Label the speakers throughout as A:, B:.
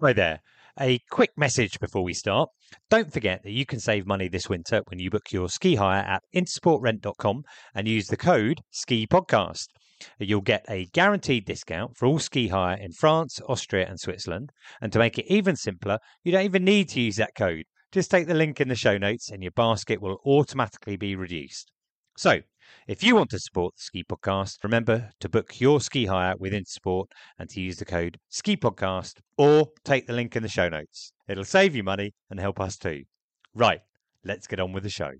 A: Right there. A quick message before we start. Don't forget that you can save money this winter when you book your ski hire at intersportrent.com and use the code SKI PODCAST. You'll get a guaranteed discount for all ski hire in France, Austria, and Switzerland. And to make it even simpler, you don't even need to use that code. Just take the link in the show notes and your basket will automatically be reduced. So, if you want to support the Ski Podcast, remember to book your ski hire with Intersport and to use the code Ski Podcast or take the link in the show notes. It'll save you money and help us too. Right, let's get on with the show.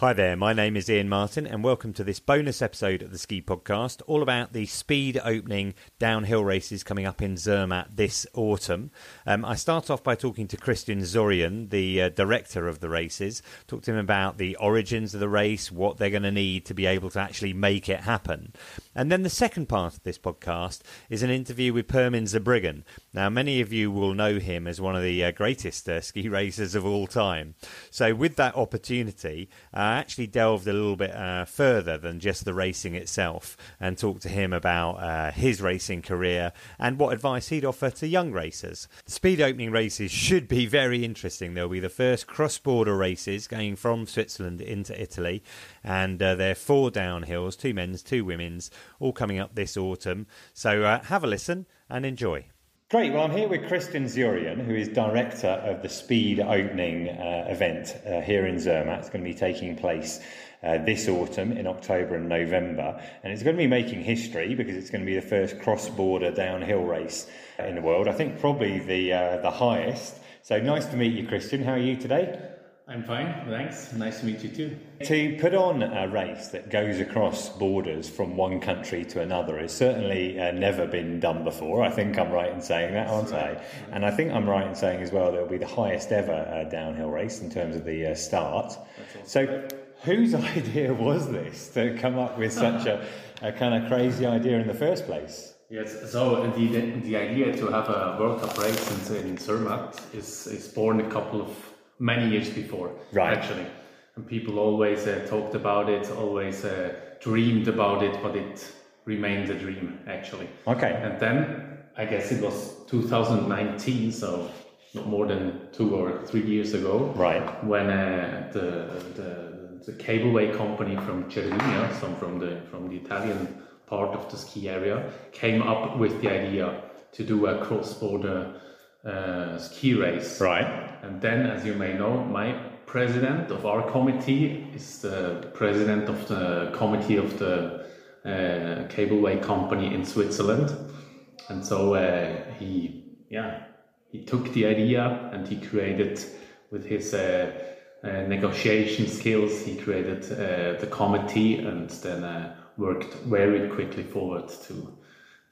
A: Hi there, my name is Iain Martin, and welcome to this bonus episode of the Ski Podcast, all about the speed opening downhill races coming up in Zermatt this autumn. Um, I start off by talking to Christian Ziojian, the uh, director of the races, talk to him about the origins of the race, what they're going to need to be able to actually make it happen. And then the second part of this podcast is an interview with Pirmin Zurbriggen. Now, many of you will know him as one of the uh, greatest uh, ski racers of all time. So, with that opportunity, uh, I actually delved a little bit uh, further than just the racing itself and talked to him about uh, his racing career and what advice he'd offer to young racers. The speed opening races should be very interesting. They'll be the first cross border races going from Switzerland into Italy, and uh, they're four downhills, two men's, two women's, all coming up this autumn. So uh, have a listen and enjoy. Great. Well, I'm here with Christian Ziojian, who is director of the speed opening uh, event uh, here in Zermatt. It's going to be taking place uh, this autumn in October and November. And it's going to be making history because it's going to be the first cross border downhill race in the world. I think probably the, uh, the highest. So nice to meet you, Christian. How are you today?
B: I'm fine, thanks. Nice to meet you too.
A: To put on a race that goes across borders from one country to another has certainly uh, never been done before. I think I'm right in saying that, aren't right. I? And I think I'm right in saying as well that it'll be the highest ever uh, downhill race in terms of the uh, start. So, whose idea was this to come up with such a, a kind of crazy idea in the first place?
B: Yes, so the, the idea to have a World Cup race in, in Zermatt is, is born a couple of many years before, right. actually. And people always uh, talked about it, always uh, dreamed about it, but it remained a dream, actually.
A: Okay.
B: And then I guess it was 2019, so not more than two or three years ago.
A: Right.
B: When uh, the, the, the cableway company from Cervinia, some from the, from the Italian part of the ski area, came up with the idea to do a cross border uh, ski race.
A: Right.
B: And then, as you may know, my president of our committee is the president of the committee of the uh, cableway company in Switzerland. And so uh, he, yeah, he took the idea and he created with his uh, uh, negotiation skills, he created uh, the committee and then worked very quickly forward to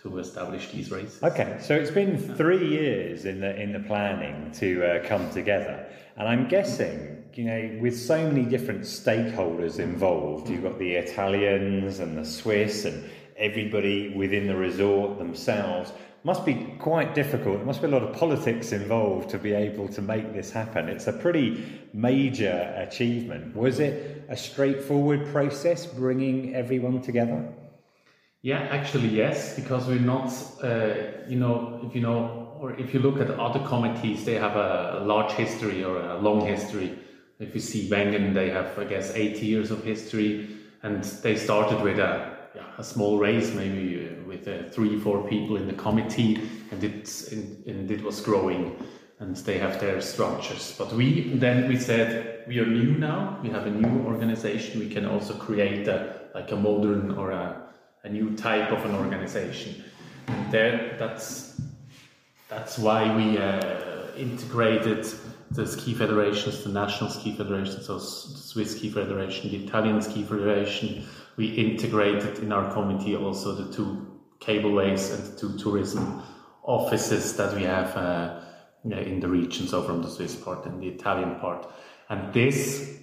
B: to establish these races.
A: Okay, so it's been three years in the in the planning to uh, come together, and I'm guessing you know with so many different stakeholders involved, you've got the Italians and the Swiss and everybody within the resort themselves. Must be quite difficult. There must be a lot of politics involved to be able to make this happen. It's a pretty major achievement. Was it a straightforward process bringing everyone together?
B: Yeah, actually, yes, because we're not, uh, you know, if you know, or if you look at other committees, they have a, a large history or a long history. If you see Wengen, they have, I guess, 80 years of history, and they started with a, a small race, maybe uh, with uh, three, four people in the committee, and it, and, and it was growing, and they have their structures. But we then we said we are new now. We have a new organization. We can also create a like a modern or a a new type of an organization. And there, that's that's why we uh, integrated the ski federations, the national ski federations, so the Swiss Ski Federation, the Italian Ski Federation. We integrated in our committee also the two cableways and the two tourism offices that we have uh, in the region, so from the Swiss part and the Italian part. And this,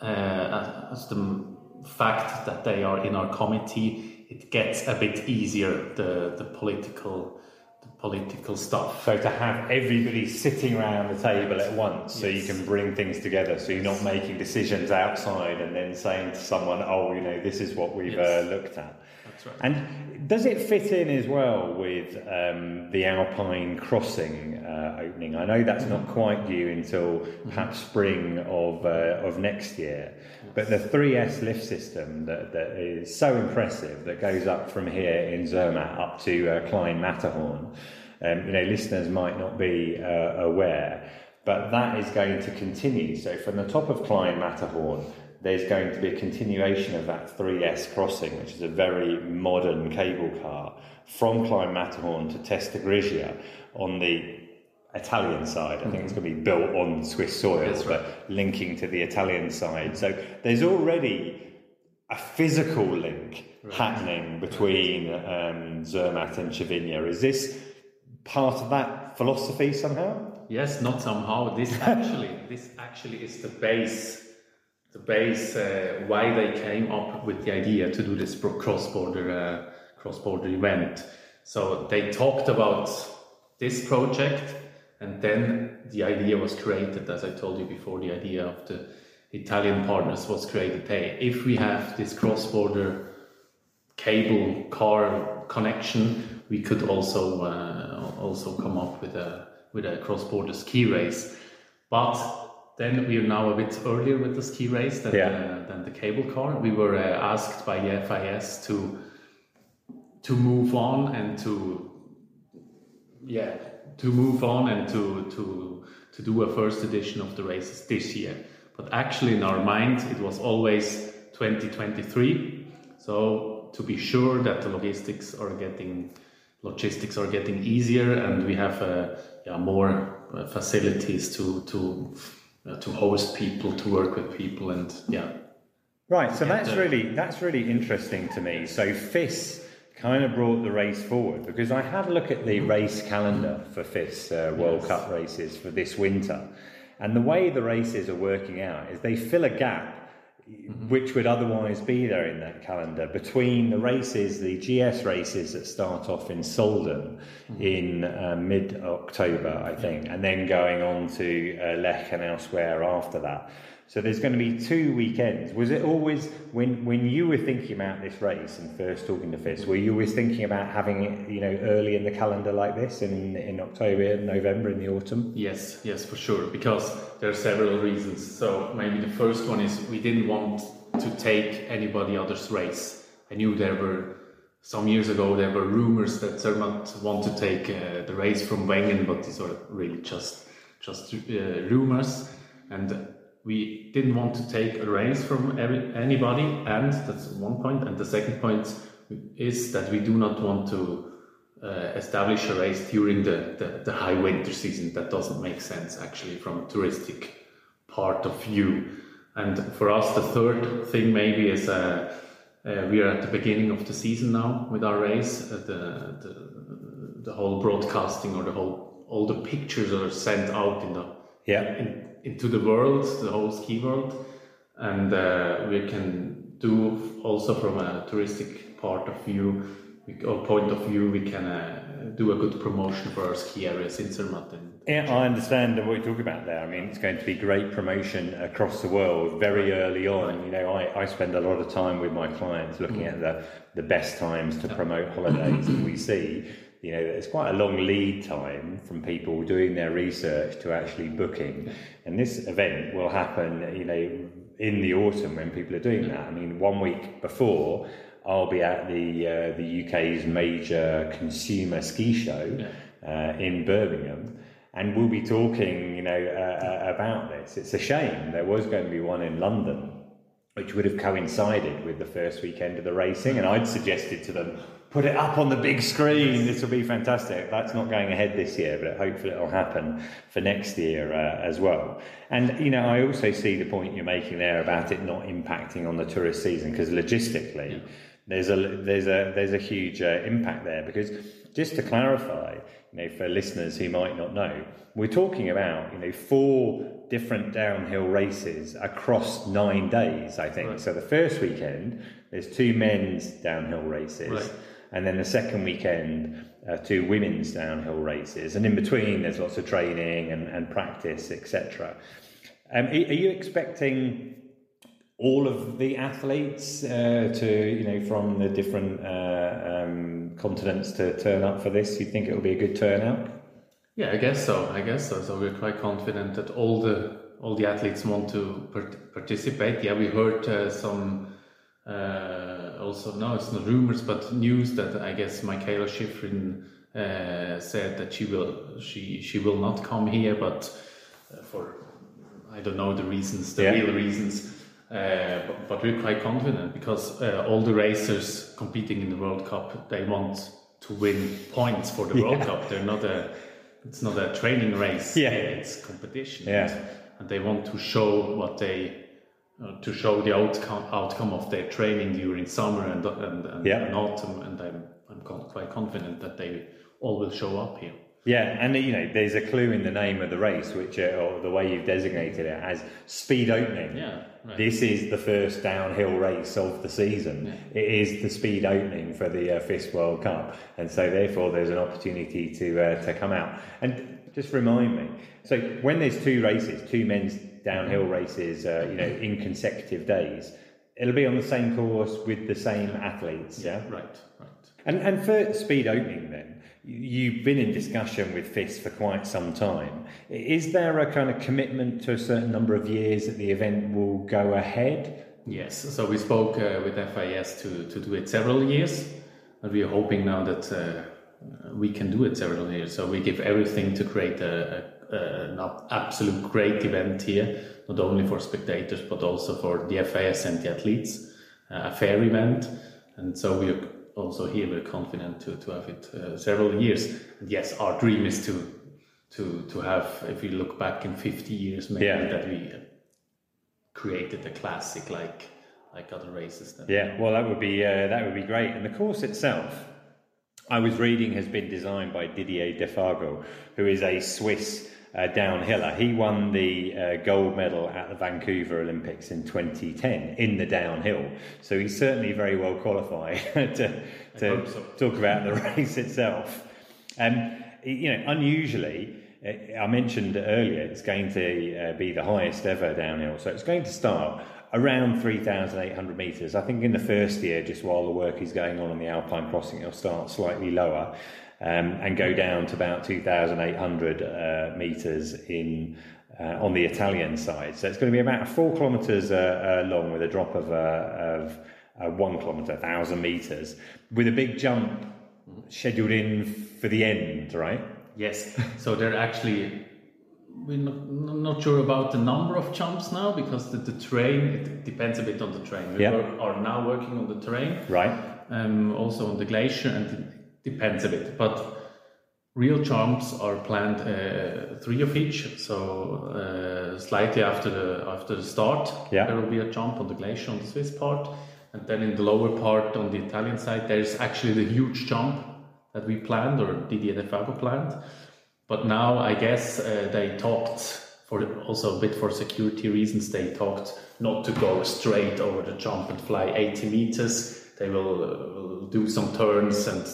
B: uh, as the fact that they are in our committee, it gets a bit easier the the political the political stuff.
A: So to have everybody sitting around the table at once, so you can bring things together, so you're not making decisions outside and then saying to someone, "Oh, you know, this is what we've
B: Yes.
A: uh, looked at."
B: Right.
A: And does it fit in as well with um, the Alpine Crossing uh, opening? I know that's not quite due until perhaps spring of uh, of next year, but the 3S lift system that, that is so impressive that goes up from here in Zermatt up to uh, Klein Matterhorn. Um, you know, listeners might not be uh, aware, but that is going to continue. So from the top of Klein Matterhorn there's going to be a continuation of that 3S crossing, which is a very modern cable car, from Klein Matterhorn to Testa Grigia on the Italian side. I think it's going to be built on Swiss soil,
B: right.
A: but linking to the Italian side. So there's already a physical link happening between um, Zermatt and Cervinia. Is this part of that philosophy somehow?
B: Yes, not somehow. This actually, this actually is the base, the base uh, why they came up with the idea to do this cross-border uh, cross-border event. So they talked about this project, and then the idea was created. As I told you before, the idea of the Italian partners was created. Hey, if we have this cross-border cable car connection, we could also uh, also come up with a with a cross border ski race. But then we are now a bit earlier with the ski race than,
A: Yeah.
B: the, than the cable car. We were uh, asked by the FIS to to move on and to yeah to move on and to to to do a first edition of the races this year. But actually, in our mind, it was always 2023. So to be sure that the logistics are getting logistics are getting easier and we have uh, yeah, more uh, facilities to to to host people, to work with people, and yeah,
A: Right, so that's really that's really interesting to me. So FIS kind of brought the race forward because I had a look at the race calendar for FIS uh, World
B: Yes.
A: Cup races for this winter, and the way the races are working out is they fill a gap which would otherwise be there in that calendar. Between the races, the GS races that start off in Solden in uh, mid October, I think, and then going on to uh, Lech and elsewhere after that. So there's going to be two weekends. Was it always when when you were thinking about this race and first talking to FIS, were you always thinking about having it, you know, early in the calendar like this in in October, November, in the autumn?
B: Yes, yes, for sure. Because there are several reasons. So maybe the first one is we didn't want to take anybody else's race. I knew there were some years ago there were rumors that Zermatt wanted to take uh, the race from Wengen, but these are really just just uh, rumors. And we didn't want to take a race from every, anybody. And that's one point. And the second point is that we do not want to uh, establish a race during the, the, the high winter season. That doesn't make sense actually from a touristic part of view. And for us, the third thing maybe is uh, uh, we are at the beginning of the season now with our race. Uh, the, the the whole broadcasting or the whole all the pictures are sent out in the
A: Yeah.
B: in, into the world, the whole ski world, and uh, we can do also from a touristic part of view or point of view, we can uh, do a good promotion for our ski areas in Zermatt. And
A: Yeah, I understand what you're talking about there. I mean, it's going to be great promotion across the world very early on. You know, I, I spend a lot of time with my clients looking at the, the best times to promote holidays, and we see, you know, it's quite a long lead time from people doing their research to actually booking. And this event will happen, you know, in the autumn when people are doing that. I mean, one week before, I'll be at the uh, the UK's major consumer ski show uh, in Birmingham, and we'll be talking, you know, uh, uh, about this. It's a shame there was going to be one in London, which would have coincided with the first weekend of the racing, and I'd suggested to them. Put it up on the big screen. This will be fantastic. That's not going ahead this year, but hopefully it'll happen for next year uh, as well. And you know, I also see the point you're making there about it not impacting on the tourist season because logistically, there's a there's a there's a huge uh, impact there because just to clarify you know for listeners who might not know we're talking about you know four different downhill races across nine days i think
B: Right.
A: so the first weekend there's two men's downhill races
B: Right.
A: And then the second weekend, uh, two women's downhill races, and in between there's lots of training and, and practice, etc. Um, are you expecting all of the athletes uh, to, you know, from the different uh, um, continents to turn up for this? You think it will be a good turnout?
B: Yeah, I guess so. I guess so. So we're quite confident that all the all the athletes want to part- participate. Yeah, we heard uh, some also no, it's not rumors, but news that I guess Mikaela Shiffrin uh, said that she will she she will not come here, but uh, for I don't know the reasons, the
A: Yeah.
B: real reasons. Uh, but, but we're quite confident because uh, all the racers competing in the World Cup they want to win points for the World Cup. They're not a it's not a training race.
A: Yeah.
B: it's competition.
A: Yeah.
B: and they want to show what they uh, to show the outcome outcome of their training during summer and and, and,
A: Yeah.
B: and autumn. And I'm I'm quite confident that they all will show up here.
A: Yeah, and you know, there's a clue in the name of the race, which uh, or the way you've designated it as speed opening.
B: Yeah, right.
A: This is the first downhill race of the season. It is the speed opening for the uh, FIS World Cup, and so therefore there's an opportunity to uh, to come out. And just remind me, so when there's two races, two men's downhill races, uh, you know, in consecutive days, it'll be on the same course with the same athletes. Yeah.
B: Right, right.
A: And, and for speed opening, then, you've been in discussion with FIS for quite some time. Is there a kind of commitment to a certain number of years that the event will go ahead?
B: Yes, so we spoke uh, with FIS to, to do it several years, and we are hoping now that uh, we can do it several years. So we give everything to create a, a, an absolute great event here, not only for spectators but also for the FIS and the athletes, uh, a fair event. And so we are also here we're confident to, to have it uh, several years. And yes, our dream is to to to have, if we look back in 50 years, maybe
A: Yeah.
B: that we created a classic like like other races. That
A: Yeah, well, that would be uh, that would be great. And the course itself, I was reading, has been designed by Didier defago who is a Swiss uh, downhiller. He won the uh, gold medal at the Vancouver Olympics in 2010 in the downhill. So he's certainly very well qualified to, to
B: so.
A: talk about the race itself. Um, you know, unusually, uh, I mentioned earlier, it's going to uh, be the highest ever downhill. So it's going to start around 3,800 metres. I think in the first year, just while the work is going on on the Alpine crossing, it'll start slightly lower um, and go down to about 2,800 uh, metres in. Uh, on the Italian side, so it's going to be about four kilometres uh, uh, long with a drop of, uh, of uh, one kilometre, thousand metres, with a big jump scheduled in for the end, right?
B: Yes, so they're actually we're not, not sure about the number of jumps now because the, the terrain it depends a bit on the train. We
A: Yeah.
B: work, are now working on the terrain,
A: Right.
B: um, also on the glacier, and depends a bit. But real jumps are planned uh, three of each. So uh, slightly after the after the start,
A: Yeah.
B: there will be a jump on the glacier on the Swiss part, and then in the lower part on the Italian side, there's actually the huge jump that we planned or Didier Defago planned. But now I guess uh, they talked for also a bit for security reasons. They talked not to go straight over the jump and fly 80 meters. They will, will do some turns and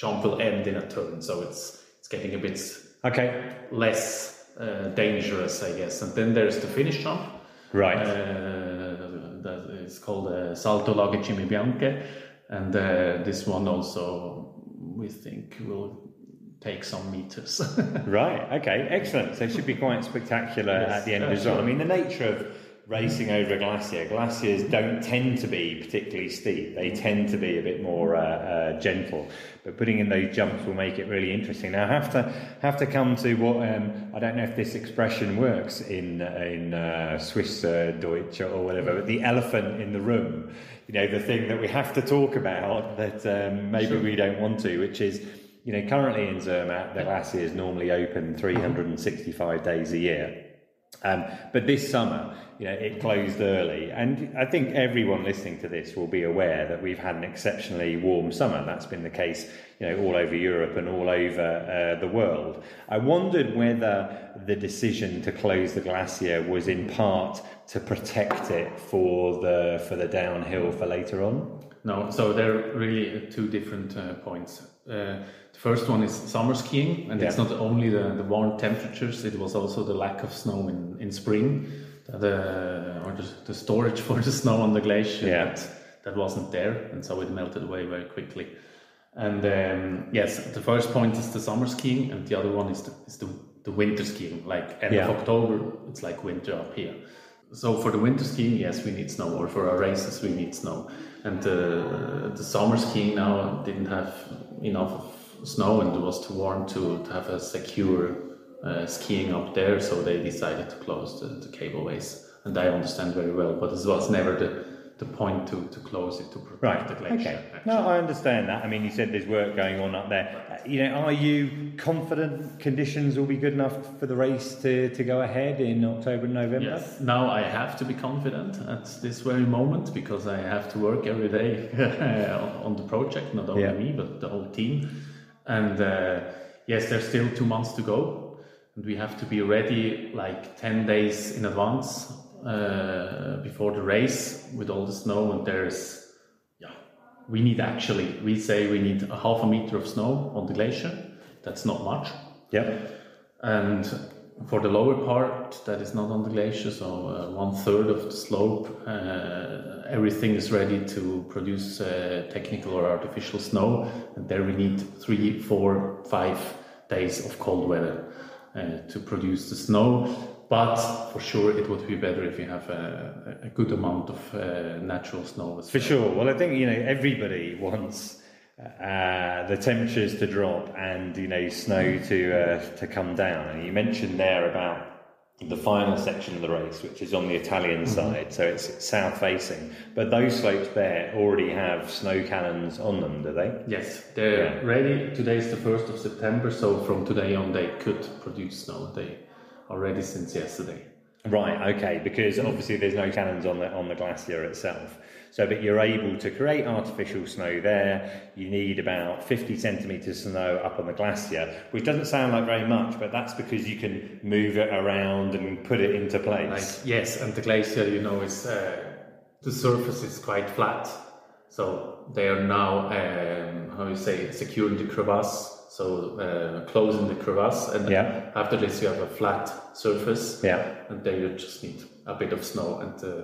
B: jump will end in a turn. So it's it's getting a bit
A: Okay.
B: less uh, dangerous, I guess. And then there's the finish jump.
A: Right.
B: Uh, that is called uh, Salto Lago Cime Bianche, and uh, this one also we think will take some meters.
A: right. Okay. Excellent. So it should be quite spectacular
B: Yes.
A: at the end
B: of
A: the well. I mean, the nature of racing over a glacier, glaciers don't tend to be particularly steep. They tend to be a bit more uh, uh, gentle. But putting in those jumps will make it really interesting. Now, I have to have to come to what um, I don't know if this expression works in in uh, Swiss uh, Deutsch or whatever. But the elephant in the room, you know, the thing that we have to talk about that um, maybe
B: Sure.
A: we don't want to, which is you know, currently in Zermatt, the glacier is normally open 365 days a year. Um, but this summer, you know, it closed early. And I think everyone listening to this will be aware that we've had an exceptionally warm summer. That's been the case, you know, all over Europe and all over uh, the world. I wondered whether the decision to close the glacier was in part to protect it for the for the downhill for later on.
B: No, so they're really two different uh, points. Uh, the first one is summer skiing, and yeah. it's not only the, the warm temperatures; it was also the lack of snow in, in spring the or the, the, storage for the snow on the glacier yeah. that, that wasn't there, and so it melted away very quickly. And um, yes, the first point is the summer skiing, and the other one is the, is the, the winter skiing. Like end yeah. of October, it's like winter up here. So for the winter skiing, yes, we need snow, or for our races, we need snow. And uh, the summer skiing now didn't have enough snow, and it was too warm to, to have a secure uh, skiing up there, so they decided to close the, the cableways. And I understand very well, but this was never the, the point to, to close it to protect right. the glacier. Okay.
A: Actually. No, I understand that. I mean, you said there's work going on up there. Uh, you know, are you confident conditions will be good enough for the race to, to go ahead in October and November?
B: Yes. Now I have to be confident at this very moment because I have to work every day on the project, not only yeah. me but the whole team. And uh, yes, there's still two months to go and we have to be ready like 10 days in advance uh, before the race with all the snow and there's yeah we need actually we say we need a half a meter of snow on the glacier. That's not much.
A: Yeah.
B: And for the lower part that is not on the glacier so uh, one third of the slope uh, everything is ready to produce uh, technical or artificial snow. And there we need three four five days of cold weather uh, to produce the snow. But for sure, it would be better if you have a, a good amount of uh, natural snow.
A: for sure. Well, I think you know everybody wants uh, the temperatures to drop and you know snow to uh, to come down. And you mentioned there about the final section of the race, which is on the Italian mm-hmm. side, so it's south facing. But those slopes there already have snow cannons on them, do they?
B: Yes, they're yeah. ready. Today is the 1st of September, so from today on they could produce snow. They are ready since yesterday.
A: Right, okay, because obviously there's no cannons on the on the glacier itself. So, but you're able to create artificial snow there. You need about 50 centimetres of snow up on the glacier, which doesn't sound like very much, but that's because you can move it around and put it into place.
B: Like, yes, and the glacier, you know, is uh, the surface is quite flat. So they are now, um, how you say, securing the crevasse so uh, closing the crevasse and yeah. after this you have a flat surface
A: yeah
B: and there you just need a bit of snow and uh,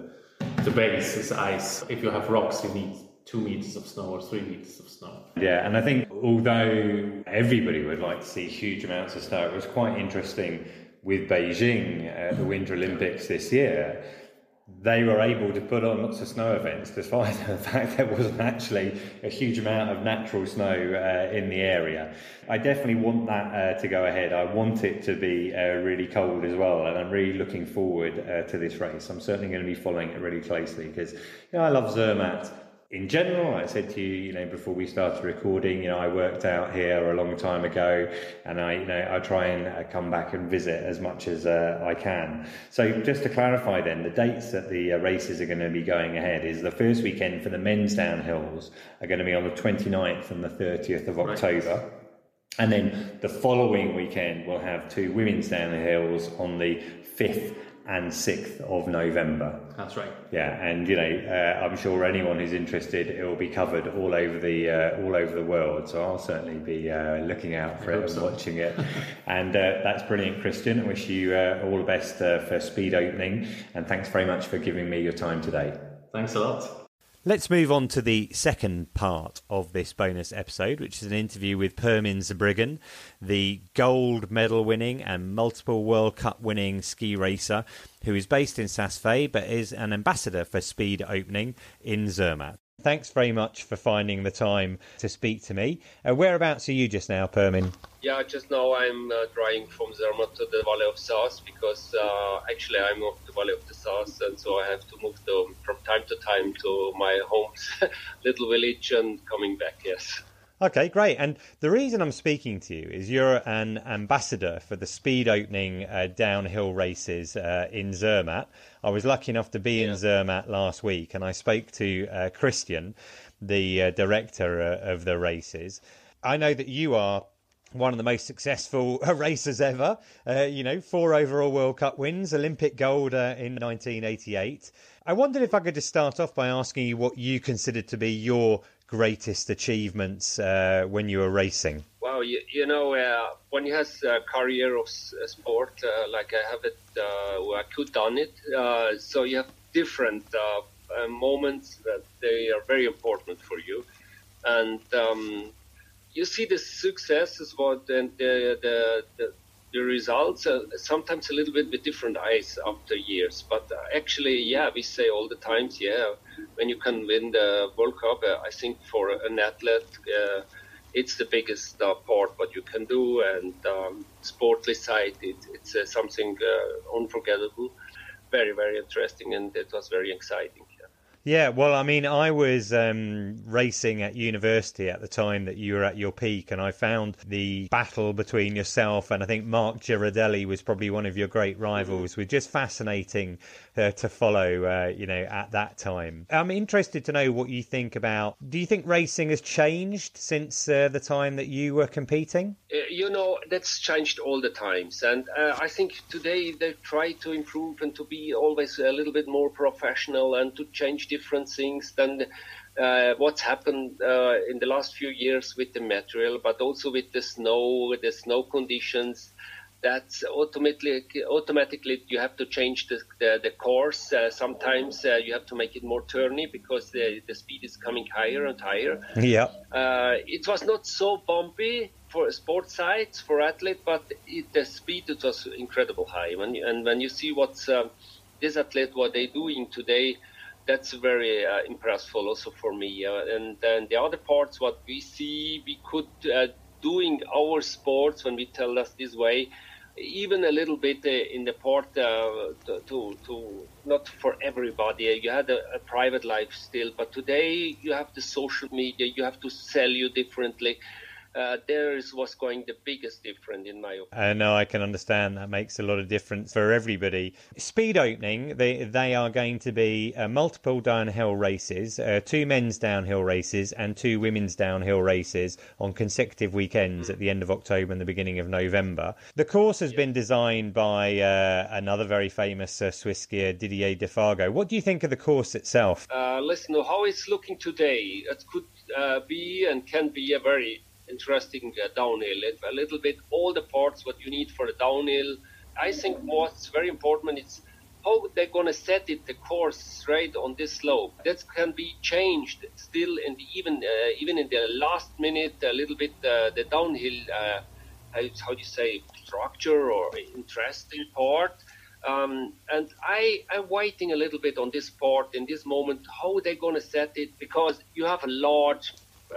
B: the base is ice. If you have rocks, you need two meters of snow or three meters of snow.
A: Yeah, and I think although everybody would like to see huge amounts of snow, it was quite interesting with Beijing, uh, the Winter Olympics this year they were able to put on lots of snow events despite the fact there wasn't actually a huge amount of natural snow uh, in the area. I definitely want that uh, to go ahead. I want it to be uh, really cold as well, and I'm really looking forward uh, to this race. I'm certainly going to be following it really closely because you know, I love Zermatt in general, I said to you, you know, before we started recording, you know, I worked out here a long time ago, and I, you know, I try and uh, come back and visit as much as uh, I can. So, just to clarify, then, the dates that the uh, races are going to be going ahead is the first weekend for the men's downhills are going to be on the 29th and the 30th of October. Right. And then the following weekend, we'll have two women's downhills on the 5th and 6th of November.
B: That's right.
A: Yeah, and you know, uh, I'm sure anyone who's interested, it will be covered all over the uh, all over the world. So I'll certainly be uh, looking out for I it and so. watching it. and uh, that's brilliant, Christian. I wish you uh, all the best uh, for speed opening, and thanks very much for giving me your time today.
B: Thanks a lot.
A: Let's move on to the second part of this bonus episode, which is an interview with Pirmin Zurbriggen, the gold medal winning and multiple World Cup winning ski racer who is based in Saas-Fee but is an ambassador for speed opening in Zermatt. Thanks very much for finding the time to speak to me. Uh, whereabouts are you just now, Pirmin?
C: Yeah, just now I'm uh, driving from Zermatt to the Valley of Saas because uh, actually I'm of the Valley of the Saas and so I have to move to, from time to time to my home little village and coming back, yes.
A: Okay, great. And the reason I'm speaking to you is you're an ambassador for the speed opening uh, downhill races uh, in Zermatt. I was lucky enough to be yeah. in Zermatt last week, and I spoke to uh, Christian, the uh, director uh, of the races. I know that you are one of the most successful racers ever. Uh, you know, four overall World Cup wins, Olympic gold uh, in 1988. I wondered if I could just start off by asking you what you consider to be your greatest achievements uh, when you were racing.
C: Well, you, you know, uh, when you have a career of sport uh, like I have it, uh, I could done it. so you have different moments that they are very important for you, and um, you see the success is what and the the, the, the results uh, sometimes a little bit with different eyes after years but uh, actually yeah we say all the times yeah when you can win the world cup uh, i think for an athlete uh, it's the biggest uh, part what you can do and um, sportly side it, it's uh, something unforgettable. Very very interesting and it was very exciting
A: yeah, well, I mean, I was um, racing at university at the time that you were at your peak, and I found the battle between yourself and I think Marc Girardelli was probably one of your great rivals, mm-hmm. was just fascinating uh, to follow, uh, you know, at that time. I'm interested to know what you think about. Do you think racing has changed since uh, the time that you were competing?
C: Uh, you know, that's changed all the times, and uh, I think today they try to improve and to be always a little bit more professional and to change different things than uh, what's happened uh, in the last few years with the material, but also with the snow, the snow conditions. That's automatically, automatically you have to change the, the, the course. Uh, sometimes uh, you have to make it more turny because the, the speed is coming higher and higher.
A: Yeah.
C: Uh, it was not so bumpy for sports sides for athlete, but it, the speed it was incredible high. When you, and when you see what's um, this athlete what they're doing today, that's very uh, impressive also for me. Uh, and then the other parts, what we see, we could uh, doing our sports when we tell us this way, even a little bit uh, in the part uh, to, to not for everybody. You had a, a, private life still, but today you have the social media. You have to sell you differently uh, there is what's going the biggest difference in my opinion.
A: I know I can understand that makes a lot of difference for everybody. Speed opening, they they are going to be uh, multiple downhill races, uh, two men's downhill races and two women's downhill races on consecutive weekends mm. at the end of October and the beginning of November. The course has been designed by uh, another very famous uh, Swiss skier, Didier Defago. What do you think of the course itself?
C: Uh, listen, how it's looking today, it could be and can be a very interesting uh, downhill. A little bit all the parts what you need for a downhill. I think what's very important is how they're going to set it the course straight on this slope. That can be changed still, and even uh, even in the last minute, a little bit uh, the downhill. Uh, how do you say structure or interesting part? Um, and I, I'm waiting a little bit on this part in this moment, how they're going to set it, because you have a large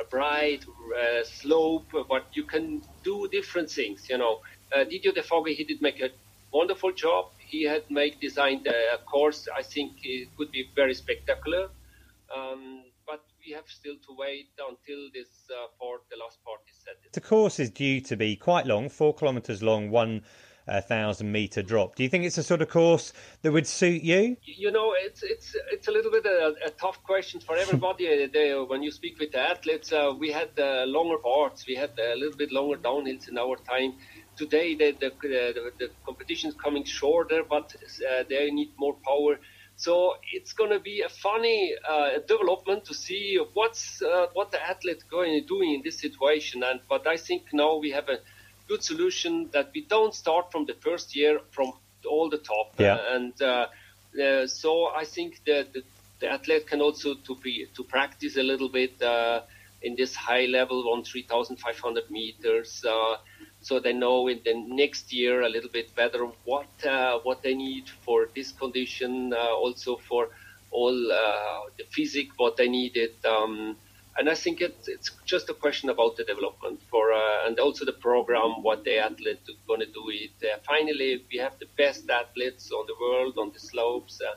C: bright uh, slope, but you can do different things. You know, uh, Didier Defago, he did make a wonderful job. He had made designed a course. I think it could be very spectacular. Um, but we have still to wait until this uh, part, the last part is set.
A: The course is due to be quite long, four kilometres long, one a thousand meter drop. Do you think it's a sort of course that would suit you?
C: You know, it's it's it's a little bit a, a tough question for everybody. they, when you speak with the athletes, uh, we had uh, longer parts, we had a little bit longer downhills in our time. Today, the the, the, the competition is coming shorter, but uh, they need more power. So it's going to be a funny uh, development to see what's uh, what the athlete going doing in this situation. And but I think now we have a good solution that we don't start from the first year from all the top.
A: Yeah.
C: Uh, and uh, uh, so I think that the, the, athlete can also to be to practice a little bit uh, in this high level on 3,500 meters. Uh, so they know in the next year a little bit better what uh, what they need for this condition, also for all the physics what they needed. Um, and I think it's, just a question about the development for uh, and also the program, what the athlete going to do. It uh, finally we have the best athletes on the world on the slopes. Uh,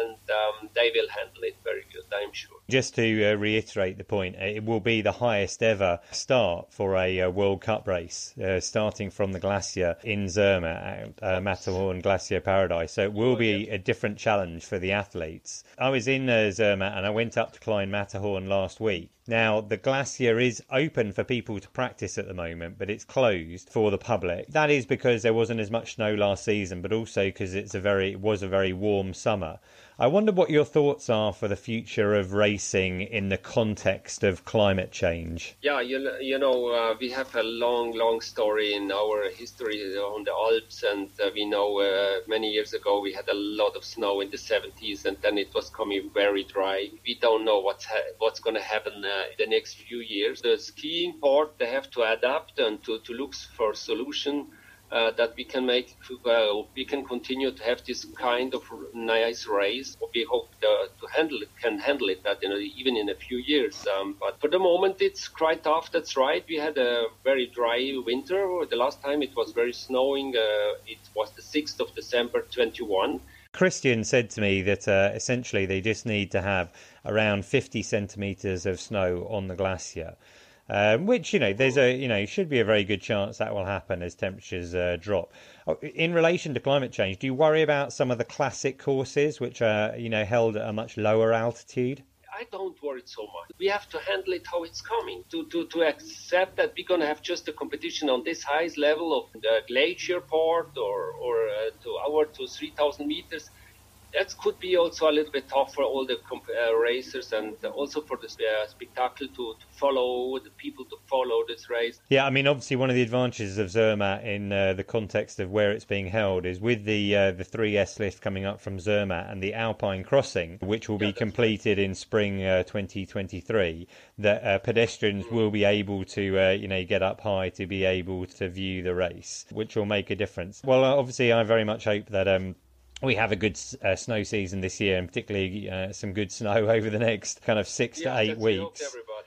C: and um, they will handle it very good, I'm sure.
A: Just to uh, reiterate the point, uh, it will be the highest ever start for a uh, World Cup race, uh, starting from the glacier in Zermatt at uh, Matterhorn Glacier Paradise. So it will be a different challenge for the athletes. I was in uh, Zermatt and I went up to Klein Matterhorn last week. Now, the glacier is open for people to practice at the moment, but it's closed for the public. That is because there wasn't as much snow last season, but also because it's a very it was a very warm summer. I wonder what your thoughts are for the future of racing in the context of climate change.
C: Yeah, you, you know, uh, we have a long, long story in our history on the Alps, and uh, we know uh, many years ago we had a lot of snow in the 70s, and then it was coming very dry. We don't know what's ha- what's going to happen uh, the next few years. The skiing part, they have to adapt and to, to look for solution uh, that we can make we can continue to have this kind of nice race. We hope to handle it can handle it that you know, even in a few years. Um, but for the moment, it's quite tough. That's right. We had a very dry winter. The last time it was very snowing. Uh, it was the 6th of December 21.
A: Christian said to me that uh, essentially they just need to have around 50 centimeters of snow on the glacier um, which you know there's a you know should be a very good chance that will happen as temperatures uh, drop. Oh, in relation to climate change, do you worry about some of the classic courses which are you know held at a much lower altitude?
C: I don't worry so much. We have to handle it how it's coming. To, to, to accept that we're going to have just a competition on this highest level of the glacier part or, or uh, to our to 3,000 meters that could be also a little bit tough for all the comp- uh, racers and also for the uh, spectacle to, to, follow the people to follow this race.
A: Yeah, I mean, obviously, one of the advantages of Zermatt in uh, the context of where it's being held is with the uh, the 3S lift coming up from Zermatt and the Alpine crossing, which will be yeah, completed right. in spring uh, 2023. That uh, pedestrians mm-hmm. will be able to, you know, get up high to be able to view the race, which will make a difference. Well, obviously, I very much hope that. Um, we have a good uh, snow season this year, and particularly uh, some good snow over the next kind of six yeah, to eight weeks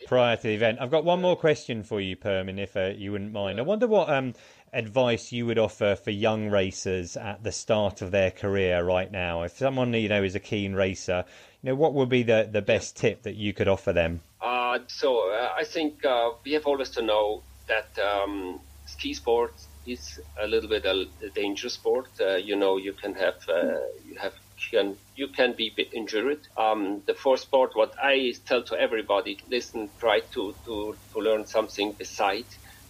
A: prior to the event. I've got one more question for you, Pirmin, if uh, you wouldn't mind. I wonder what um, advice you would offer for young racers at the start of their career right now. If someone you know is a keen racer, you know what would be the, the best tip that you could offer them?
C: Uh, so uh, I think uh, we have always to know that um, ski sports is a little bit a, a dangerous sport. Uh, you know, you can have uh, you have can you can be injured. Um, the fourth sport, what I tell to everybody, listen, try to to, to learn something beside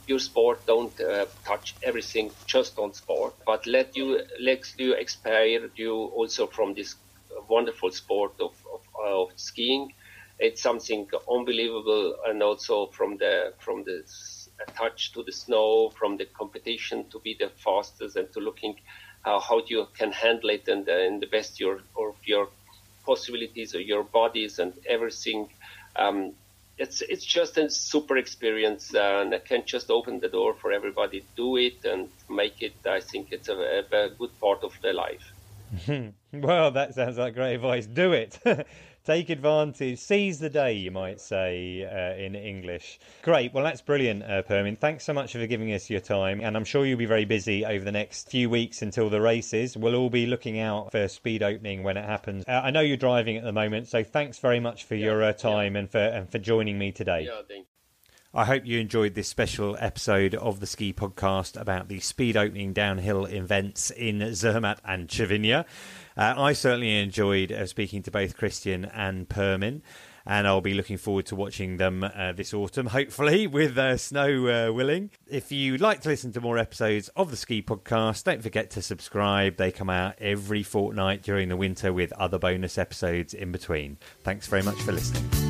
C: your sport. Don't uh, touch everything just on sport, but let you let you expire you also from this wonderful sport of, of, of skiing. It's something unbelievable, and also from the from the attached to the snow from the competition to be the fastest and to looking uh, how you can handle it and uh, in the best your of your possibilities of your bodies and everything. Um, it's it's just a super experience and I can just open the door for everybody do it and make it. I think it's a, a, a good part of their life.
A: well, that sounds like great advice. Do it. Take advantage, seize the day, you might say uh, in English. Great, well, that's brilliant, uh, Pirmin. Thanks so much for giving us your time, and I'm sure you'll be very busy over the next few weeks until the races. We'll all be looking out for speed opening when it happens. Uh, I know you're driving at the moment, so thanks very much for yeah, your uh, time yeah. and for and for joining me today.
C: Yeah,
A: I hope you enjoyed this special episode of the Ski Podcast about the speed opening downhill events in Zermatt and Cervinia. Uh, I certainly enjoyed uh, speaking to both Christian and Pirmin and I'll be looking forward to watching them uh, this autumn, hopefully, with uh, snow uh, willing. If you'd like to listen to more episodes of the Ski Podcast, don't forget to subscribe. They come out every fortnight during the winter with other bonus episodes in between. Thanks very much for listening.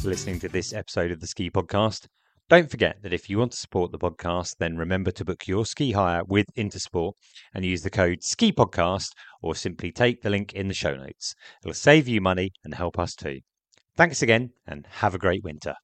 A: For listening to this episode of the Ski Podcast. Don't forget that if you want to support the podcast, then remember to book your ski hire with Intersport and use the code Ski Podcast or simply take the link in the show notes. It'll save you money and help us too. Thanks again and have a great winter.